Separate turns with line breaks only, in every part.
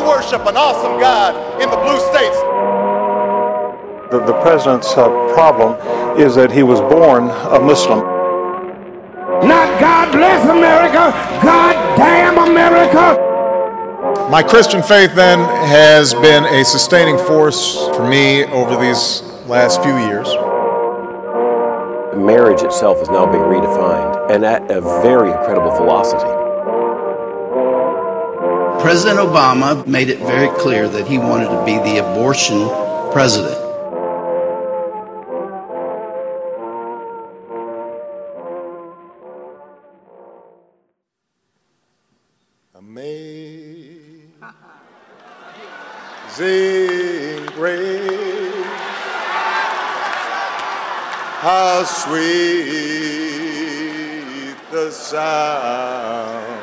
worship an awesome God in the blue states.
The, the president's uh, problem is that he was born a Muslim.
Not God bless America, God damn America.
My Christian faith then has been a sustaining force for me over these last few years.
Marriage itself is now being redefined and at a very incredible velocity.
President Obama made it very clear that he wanted to be the abortion president.
Amazing grace, how sweet the sound.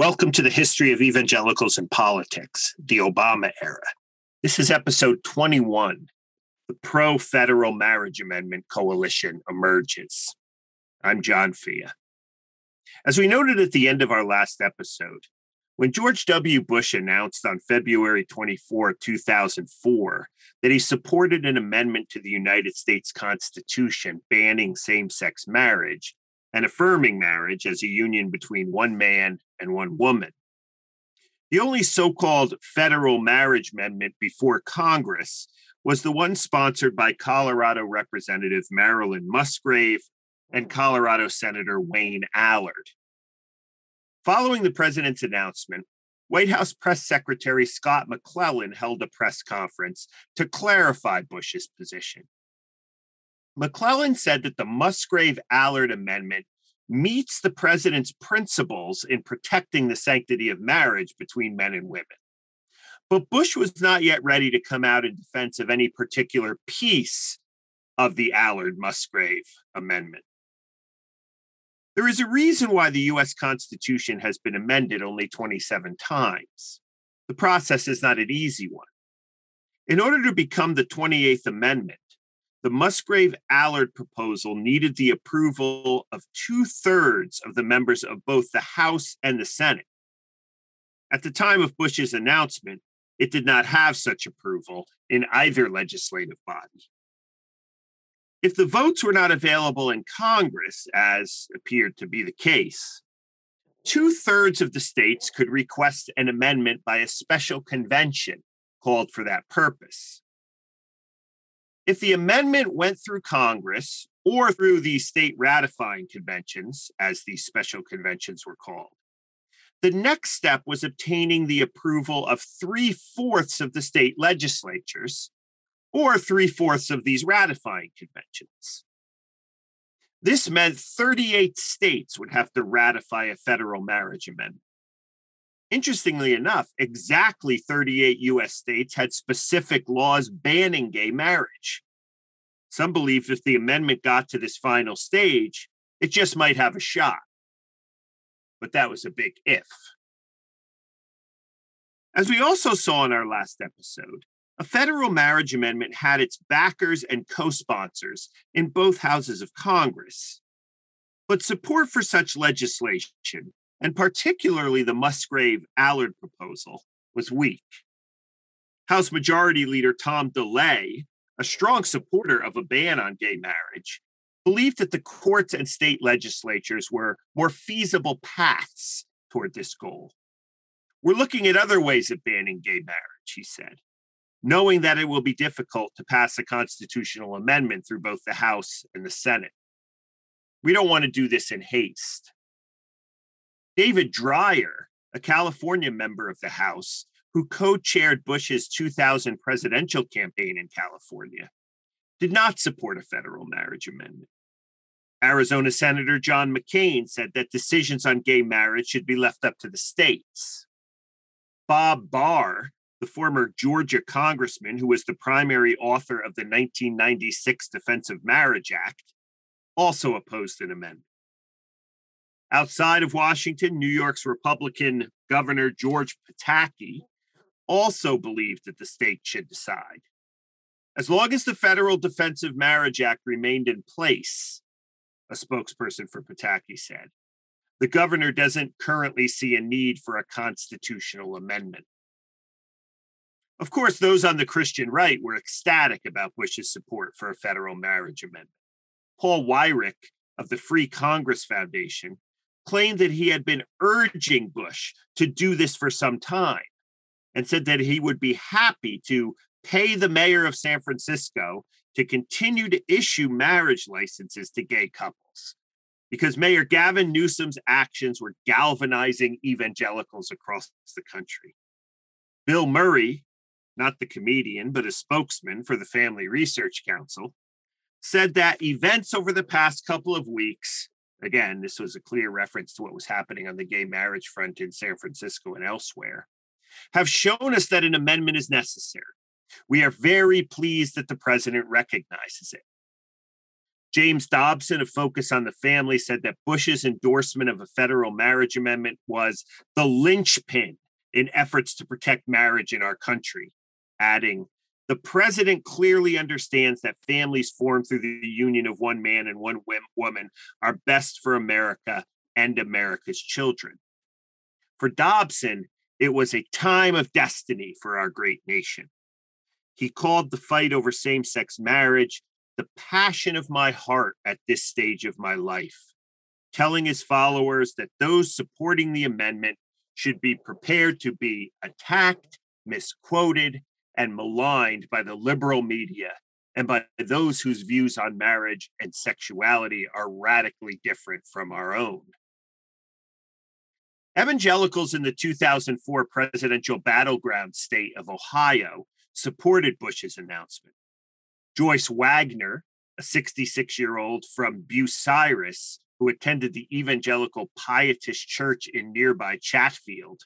Welcome to the history of evangelicals and politics, the Obama era. This is episode 21. The pro federal marriage amendment coalition emerges. I'm John Fea. As we noted at the end of our last episode, when George W. Bush announced on February 24, 2004, that he supported an amendment to the United States Constitution banning same sex marriage and affirming marriage as a union between one man and one woman, the only so called federal marriage amendment before Congress was the one sponsored by Colorado Representative Marilyn Musgrave and Colorado Senator Wayne Allard. Following the president's announcement, White House Press Secretary Scott McClellan held a press conference to clarify Bush's position. McClellan said that the Musgrave Allard Amendment meets the president's principles in protecting the sanctity of marriage between men and women. But Bush was not yet ready to come out in defense of any particular piece of the Allard Musgrave Amendment. There is a reason why the US Constitution has been amended only 27 times. The process is not an easy one. In order to become the 28th Amendment, the Musgrave Allard proposal needed the approval of two thirds of the members of both the House and the Senate. At the time of Bush's announcement, it did not have such approval in either legislative body. If the votes were not available in Congress, as appeared to be the case, two thirds of the states could request an amendment by a special convention called for that purpose. If the amendment went through Congress or through the state ratifying conventions, as these special conventions were called, the next step was obtaining the approval of three fourths of the state legislatures or three fourths of these ratifying conventions. This meant 38 states would have to ratify a federal marriage amendment. Interestingly enough, exactly 38 US states had specific laws banning gay marriage. Some believed if the amendment got to this final stage, it just might have a shot. But that was a big if. As we also saw in our last episode, a federal marriage amendment had its backers and co sponsors in both houses of Congress. But support for such legislation, and particularly the Musgrave Allard proposal, was weak. House Majority Leader Tom DeLay, a strong supporter of a ban on gay marriage, believed that the courts and state legislatures were more feasible paths toward this goal. We're looking at other ways of banning gay marriage, he said knowing that it will be difficult to pass a constitutional amendment through both the House and the Senate. We don't want to do this in haste. David Dreier, a California member of the House who co chaired Bush's 2000 presidential campaign in California, did not support a federal marriage amendment. Arizona Senator John McCain said that decisions on gay marriage should be left up to the states. Bob Barr, the former Georgia congressman who was the primary author of the 1996 Defense of Marriage Act, also opposed an amendment. Outside of Washington, New York's Republican Governor George Pataki also believed that the state should decide. As long as the Federal Defense of Marriage Act remained in place, a spokesperson for Pataki said, the governor doesn't currently see a need for a constitutional amendment. Of course, those on the Christian right were ecstatic about Bush's support for a federal marriage amendment. Paul Weyrich of the Free Congress Foundation claimed that he had been urging Bush to do this for some time and said that he would be happy to pay the mayor of San Francisco to continue to issue marriage licenses to gay couples because Mayor Gavin Newsom's actions were galvanizing evangelicals across the country. Bill Murray, not the comedian, but a spokesman for the Family Research Council, said that events over the past couple of weeks, again, this was a clear reference to what was happening on the gay marriage front in San Francisco and elsewhere, have shown us that an amendment is necessary. We are very pleased that the president recognizes it. James Dobson of Focus on the Family said that Bush's endorsement of a federal marriage amendment was the linchpin in efforts to protect marriage in our country, adding, the president clearly understands that families formed through the union of one man and one woman are best for America and America's children. For Dobson, it was a time of destiny for our great nation. He called the fight over same sex marriage the passion of my heart at this stage of my life, telling his followers that those supporting the amendment should be prepared to be attacked, misquoted, and maligned by the liberal media and by those whose views on marriage and sexuality are radically different from our own. Evangelicals in the 2004 presidential battleground state of Ohio supported Bush's announcement. Joyce Wagner, a 66 year old from Bucyrus who attended the evangelical pietist church in nearby Chatfield,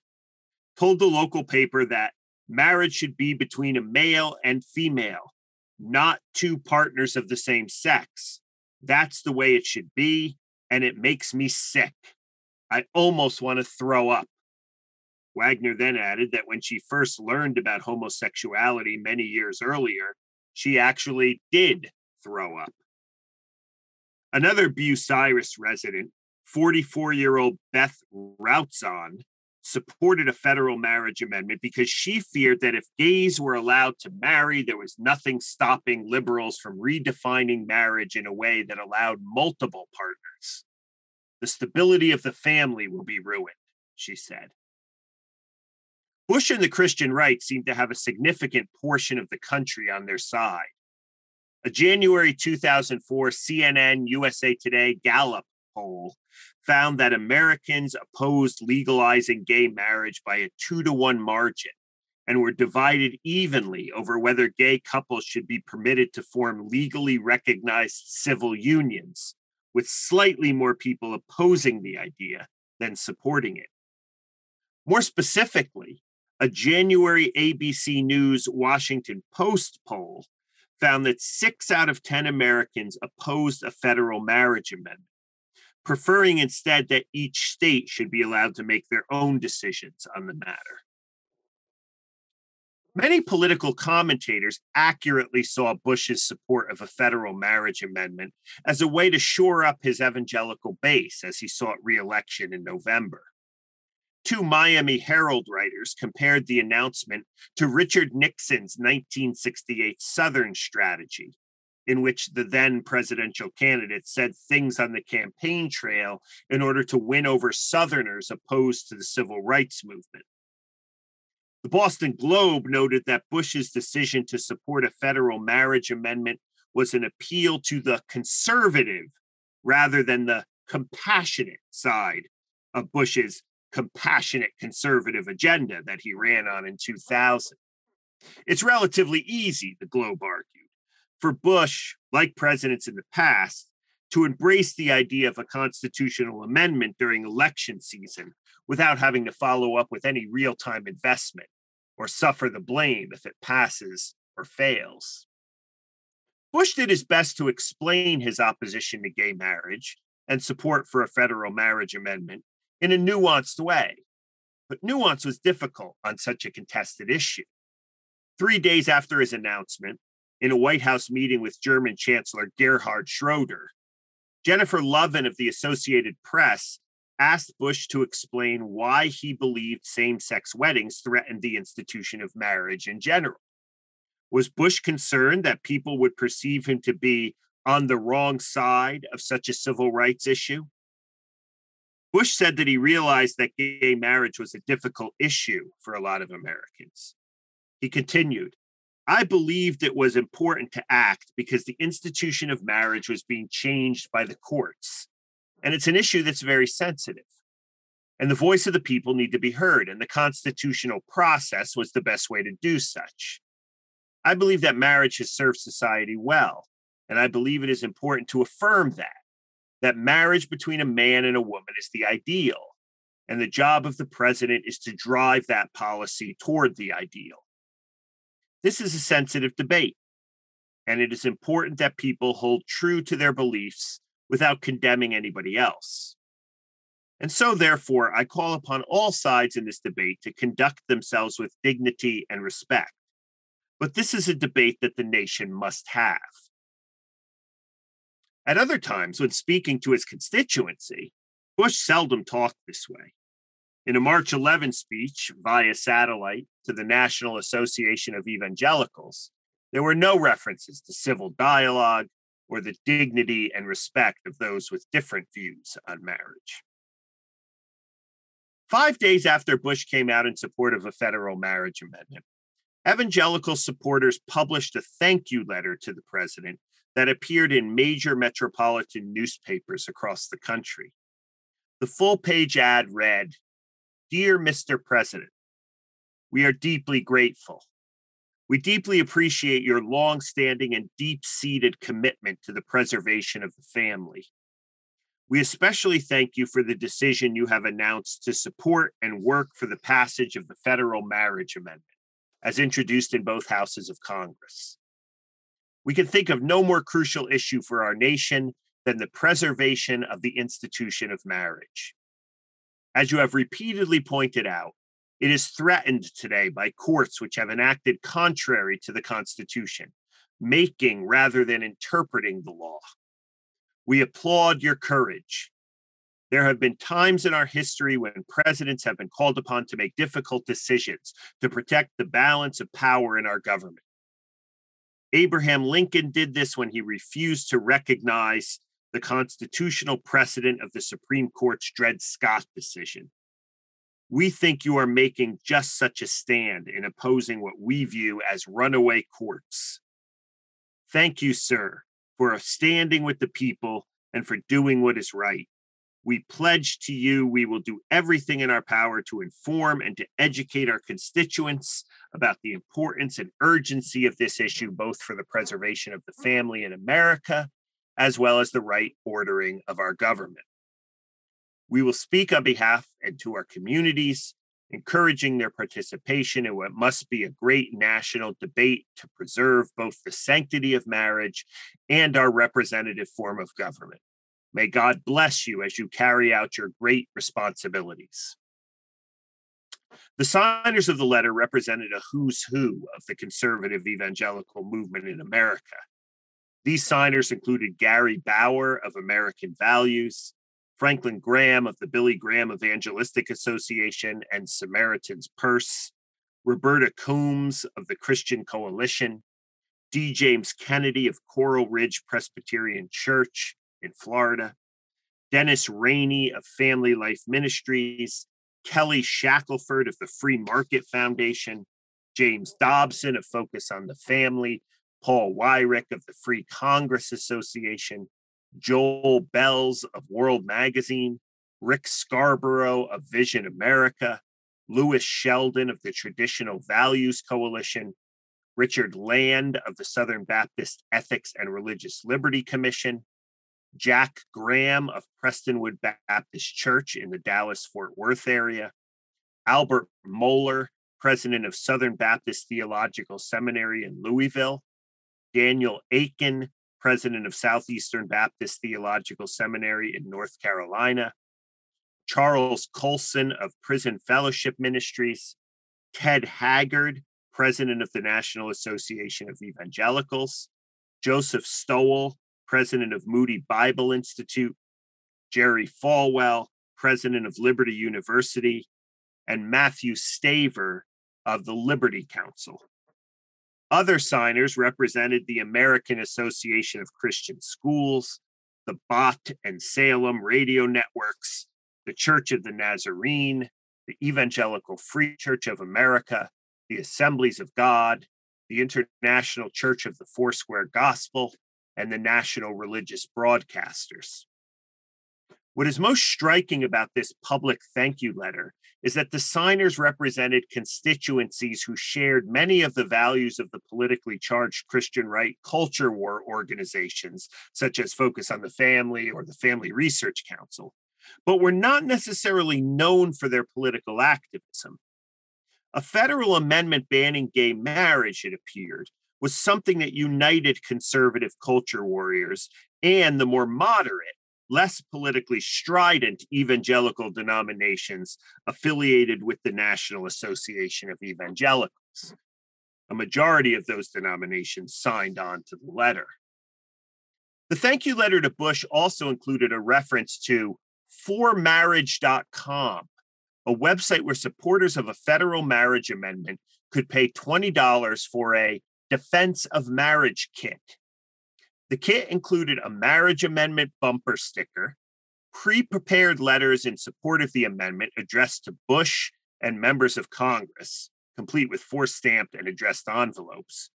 told the local paper that marriage should be between a male and female, not two partners of the same sex. That's the way it should be, and it makes me sick. I almost want to throw up. Wagner then added that when she first learned about homosexuality many years earlier, she actually did throw up. Another Bucyrus resident, 44 year old Beth Routzon, supported a federal marriage amendment because she feared that if gays were allowed to marry, there was nothing stopping liberals from redefining marriage in a way that allowed multiple partners. The stability of the family will be ruined, she said. Bush and the Christian right seem to have a significant portion of the country on their side. A January 2004 CNN USA Today Gallup poll found that Americans opposed legalizing gay marriage by a two to one margin and were divided evenly over whether gay couples should be permitted to form legally recognized civil unions, with slightly more people opposing the idea than supporting it. More specifically, a January ABC News Washington Post poll found that six out of 10 Americans opposed a federal marriage amendment, preferring instead that each state should be allowed to make their own decisions on the matter. Many political commentators accurately saw Bush's support of a federal marriage amendment as a way to shore up his evangelical base as he sought reelection in November. Two Miami Herald writers compared the announcement to Richard Nixon's 1968 Southern strategy, in which the then presidential candidate said things on the campaign trail in order to win over Southerners opposed to the civil rights movement. The Boston Globe noted that Bush's decision to support a federal marriage amendment was an appeal to the conservative rather than the compassionate side of Bush's compassionate conservative agenda that he ran on in 2000. It's relatively easy, the Globe argued, for Bush, like presidents in the past, to embrace the idea of a constitutional amendment during election season without having to follow up with any real time investment or suffer the blame if it passes or fails. Bush did his best to explain his opposition to gay marriage and support for a federal marriage amendment in a nuanced way. But nuance was difficult on such a contested issue. Three days after his announcement, in a White House meeting with German Chancellor Gerhard Schroeder, Jennifer Loven of the Associated Press asked Bush to explain why he believed same sex weddings threatened the institution of marriage in general. Was Bush concerned that people would perceive him to be on the wrong side of such a civil rights issue? Bush said that he realized that gay marriage was a difficult issue for a lot of Americans. He continued, I believed it was important to act because the institution of marriage was being changed by the courts. And it's an issue that's very sensitive. And the voice of the people need to be heard, and the constitutional process was the best way to do such. I believe that marriage has served society well, and I believe it is important to affirm that that marriage between a man and a woman is the ideal, and the job of the president is to drive that policy toward the ideal. This is a sensitive debate, and it is important that people hold true to their beliefs without condemning anybody else. And so, therefore, I call upon all sides in this debate to conduct themselves with dignity and respect. But this is a debate that the nation must have. At other times, when speaking to his constituency, Bush seldom talked this way. In a March 11 speech via satellite to the National Association of Evangelicals, there were no references to civil dialogue or the dignity and respect of those with different views on marriage. Five days after Bush came out in support of a federal marriage amendment, evangelical supporters published a thank you letter to the president that appeared in major metropolitan newspapers across the country. The full page ad read Dear Mr. President, we are deeply grateful. We deeply appreciate your long standing and deep seated commitment to the preservation of the family. We especially thank you for the decision you have announced to support and work for the passage of the federal marriage amendment, as introduced in both houses of Congress. We can think of no more crucial issue for our nation than the preservation of the institution of marriage. As you have repeatedly pointed out, it is threatened today by courts which have enacted contrary to the Constitution, making rather than interpreting the law. We applaud your courage. There have been times in our history when presidents have been called upon to make difficult decisions to protect the balance of power in our government. Abraham Lincoln did this when he refused to recognize the constitutional precedent of the Supreme Court's Dred Scott decision. We think you are making just such a stand in opposing what we view as runaway courts. Thank you, sir, for standing with the people and for doing what is right. We pledge to you we will do everything in our power to inform and to educate our constituents about the importance and urgency of this issue, both for the preservation of the family in America as well as the right ordering of our government. We will speak on behalf and to our communities, encouraging their participation in what must be a great national debate to preserve both the sanctity of marriage and our representative form of government. May God bless you as you carry out your great responsibilities. The signers of the letter represented a who's who of the conservative evangelical movement in America. These signers included Gary Bauer of American Values, Franklin Graham of the Billy Graham Evangelistic Association and Samaritan's Purse, Roberta Combs of the Christian Coalition, D. James Kennedy of Coral Ridge Presbyterian Church in Florida, Dennis Rainey of Family Life Ministries, Kelly Shackelford of the Free Market Foundation, James Dobson of Focus on the Family, Paul Weyrich of the Free Congress Association, Joel Belz of World Magazine, Rick Scarborough of Vision America, Louis Sheldon of the Traditional Values Coalition, Richard Land of the Southern Baptist Ethics and Religious Liberty Commission, Jack Graham of Prestonwood Baptist Church in the Dallas Fort Worth area, Albert Mohler, president of Southern Baptist Theological Seminary in Louisville, Daniel Akin, president of Southeastern Baptist Theological Seminary in North Carolina, Charles Colson of Prison Fellowship Ministries, Ted Haggard, president of the National Association of Evangelicals, Joseph Stowell, president of Moody Bible Institute, Jerry Falwell, president of Liberty University, and Mathew Staver of the Liberty Counsel. Other signers represented the American Association of Christian Schools, the Bott and Salem radio networks, the Church of the Nazarene, the Evangelical Free Church of America, the Assemblies of God, the International Church of the Foursquare Gospel, and the National Religious Broadcasters. What is most striking about this public thank you letter is that the signers represented constituencies who shared many of the values of the politically charged Christian right culture war organizations, such as Focus on the Family or the Family Research Council, but were not necessarily known for their political activism. A federal amendment banning gay marriage, it appeared, was something that united conservative culture warriors and the more moderate less politically strident evangelical denominations affiliated with the National Association of Evangelicals. A majority of those denominations signed on to the letter. The thank you letter to Bush also included a reference to formarriage.com, a website where supporters of a federal marriage amendment could pay $20 for a defense of marriage kit the kit included a marriage amendment bumper sticker, pre prepared letters in support of the amendment addressed to Bush and members of Congress, complete with four stamped and addressed envelopes,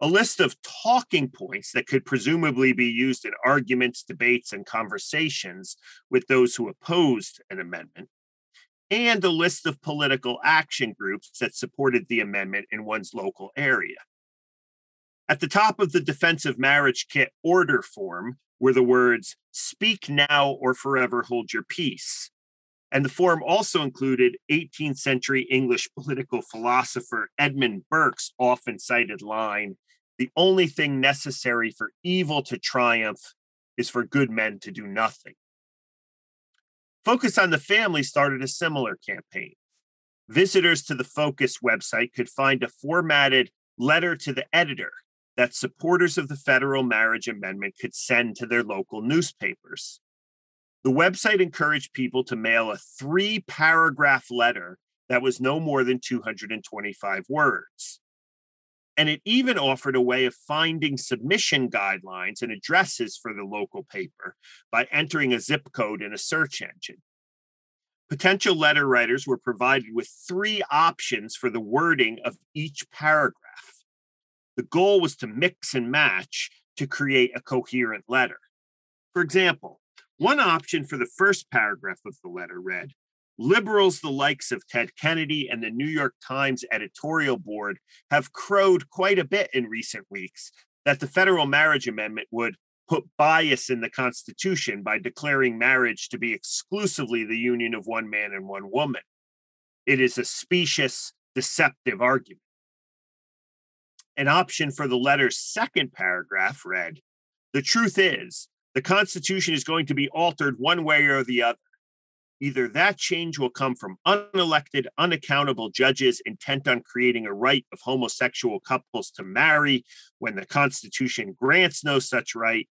a list of talking points that could presumably be used in arguments, debates, and conversations with those who opposed an amendment, and a list of political action groups that supported the amendment in one's local area. At the top of the defensive marriage kit order form were the words, Speak now or forever hold your peace. And the form also included 18th century English political philosopher Edmund Burke's often cited line The only thing necessary for evil to triumph is for good men to do nothing. Focus on the Family started a similar campaign. Visitors to the Focus website could find a formatted letter to the editor that supporters of the federal marriage amendment could send to their local newspapers. The website encouraged people to mail a three paragraph letter that was no more than 225 words. And it even offered a way of finding submission guidelines and addresses for the local paper by entering a zip code in a search engine. Potential letter writers were provided with three options for the wording of each paragraph. The goal was to mix and match to create a coherent letter. For example, one option for the first paragraph of the letter read Liberals, the likes of Ted Kennedy and the New York Times editorial board, have crowed quite a bit in recent weeks that the federal marriage amendment would put bias in the Constitution by declaring marriage to be exclusively the union of one man and one woman. It is a specious, deceptive argument. An option for the letter's second paragraph read The truth is, the Constitution is going to be altered one way or the other. Either that change will come from unelected, unaccountable judges intent on creating a right of homosexual couples to marry when the Constitution grants no such right,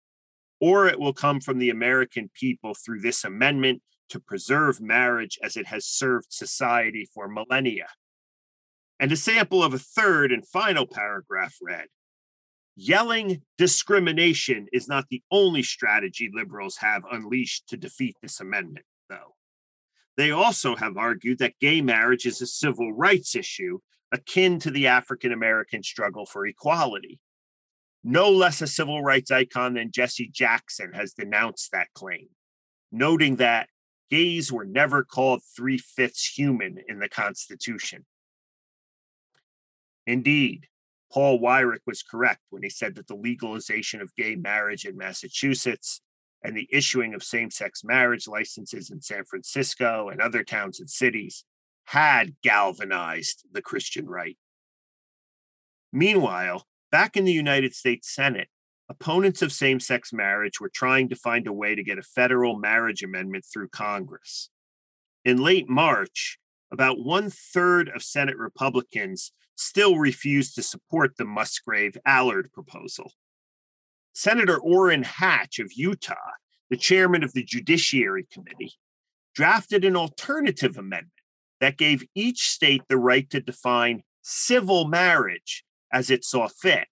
or it will come from the American people through this amendment to preserve marriage as it has served society for millennia. And a sample of a third and final paragraph read Yelling discrimination is not the only strategy liberals have unleashed to defeat this amendment, though. They also have argued that gay marriage is a civil rights issue akin to the African American struggle for equality. No less a civil rights icon than Jesse Jackson has denounced that claim, noting that gays were never called three fifths human in the Constitution. Indeed, Paul Weyrich was correct when he said that the legalization of gay marriage in Massachusetts and the issuing of same sex marriage licenses in San Francisco and other towns and cities had galvanized the Christian right. Meanwhile, back in the United States Senate, opponents of same sex marriage were trying to find a way to get a federal marriage amendment through Congress. In late March, about one third of Senate Republicans still refused to support the Musgrave Allard proposal. Senator Orrin Hatch of Utah, the chairman of the Judiciary Committee, drafted an alternative amendment that gave each state the right to define civil marriage as it saw fit,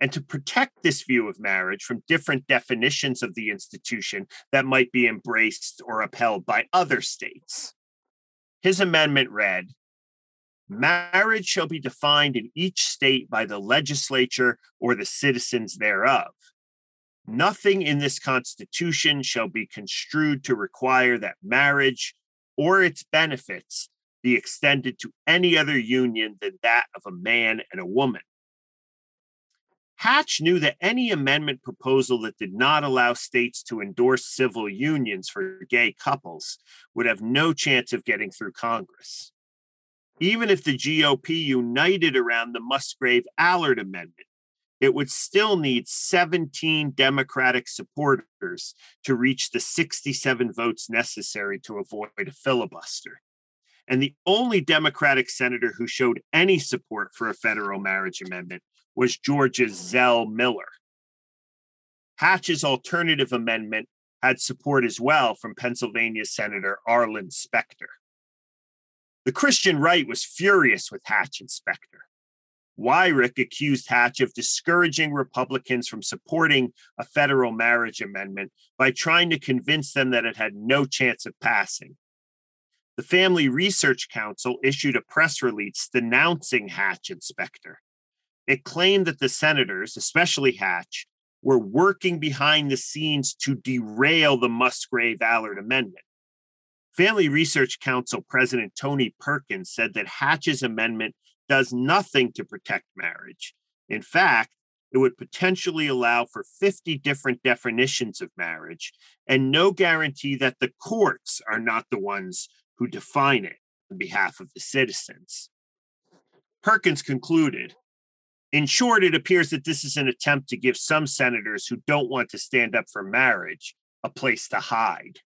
and to protect this view of marriage from different definitions of the institution that might be embraced or upheld by other states. His amendment read Marriage shall be defined in each state by the legislature or the citizens thereof. Nothing in this Constitution shall be construed to require that marriage or its benefits be extended to any other union than that of a man and a woman. Hatch knew that any amendment proposal that did not allow states to endorse civil unions for gay couples would have no chance of getting through Congress. Even if the GOP united around the Musgrave Allard Amendment, it would still need 17 Democratic supporters to reach the 67 votes necessary to avoid a filibuster. And the only Democratic senator who showed any support for a federal marriage amendment was Georgia's Zell Miller. Hatch's alternative amendment had support as well from Pennsylvania Senator Arlen Specter. The Christian right was furious with Hatch and Specter. Weyrich accused Hatch of discouraging Republicans from supporting a federal marriage amendment by trying to convince them that it had no chance of passing. The Family Research Council issued a press release denouncing Hatch and Specter. It claimed that the senators, especially Hatch, were working behind the scenes to derail the Musgrave Allard Amendment. Family Research Council President Tony Perkins said that Hatch's amendment does nothing to protect marriage. In fact, it would potentially allow for 50 different definitions of marriage and no guarantee that the courts are not the ones who define it on behalf of the citizens. Perkins concluded in short, it appears that this is an attempt to give some senators who don't want to stand up for marriage a place to hide.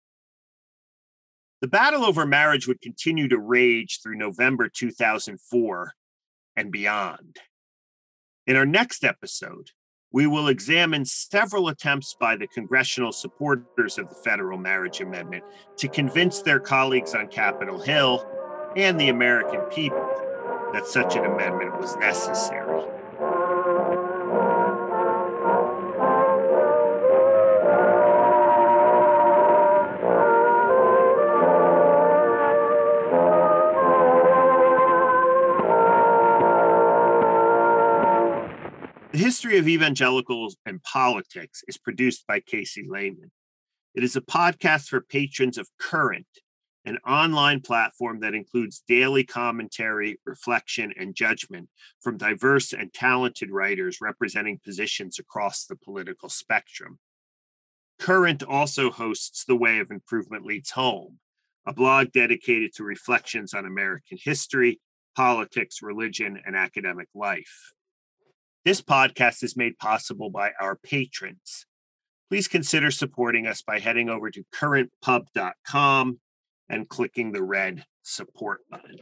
The battle over marriage would continue to rage through November 2004 and beyond. In our next episode, we will examine several attempts by the congressional supporters of the federal marriage amendment to convince their colleagues on Capitol Hill and the American people that such an amendment was necessary. The History of Evangelicals and Politics is produced by Casey Lehman. It is a podcast for patrons of Current, an online platform that includes daily commentary, reflection, and judgment from diverse and talented writers representing positions across the political spectrum. Current also hosts The Way of Improvement Leads Home, a blog dedicated to reflections on American history, politics, religion, and academic life. This podcast is made possible by our patrons. Please consider supporting us by heading over to currentpub.com and clicking the red support button.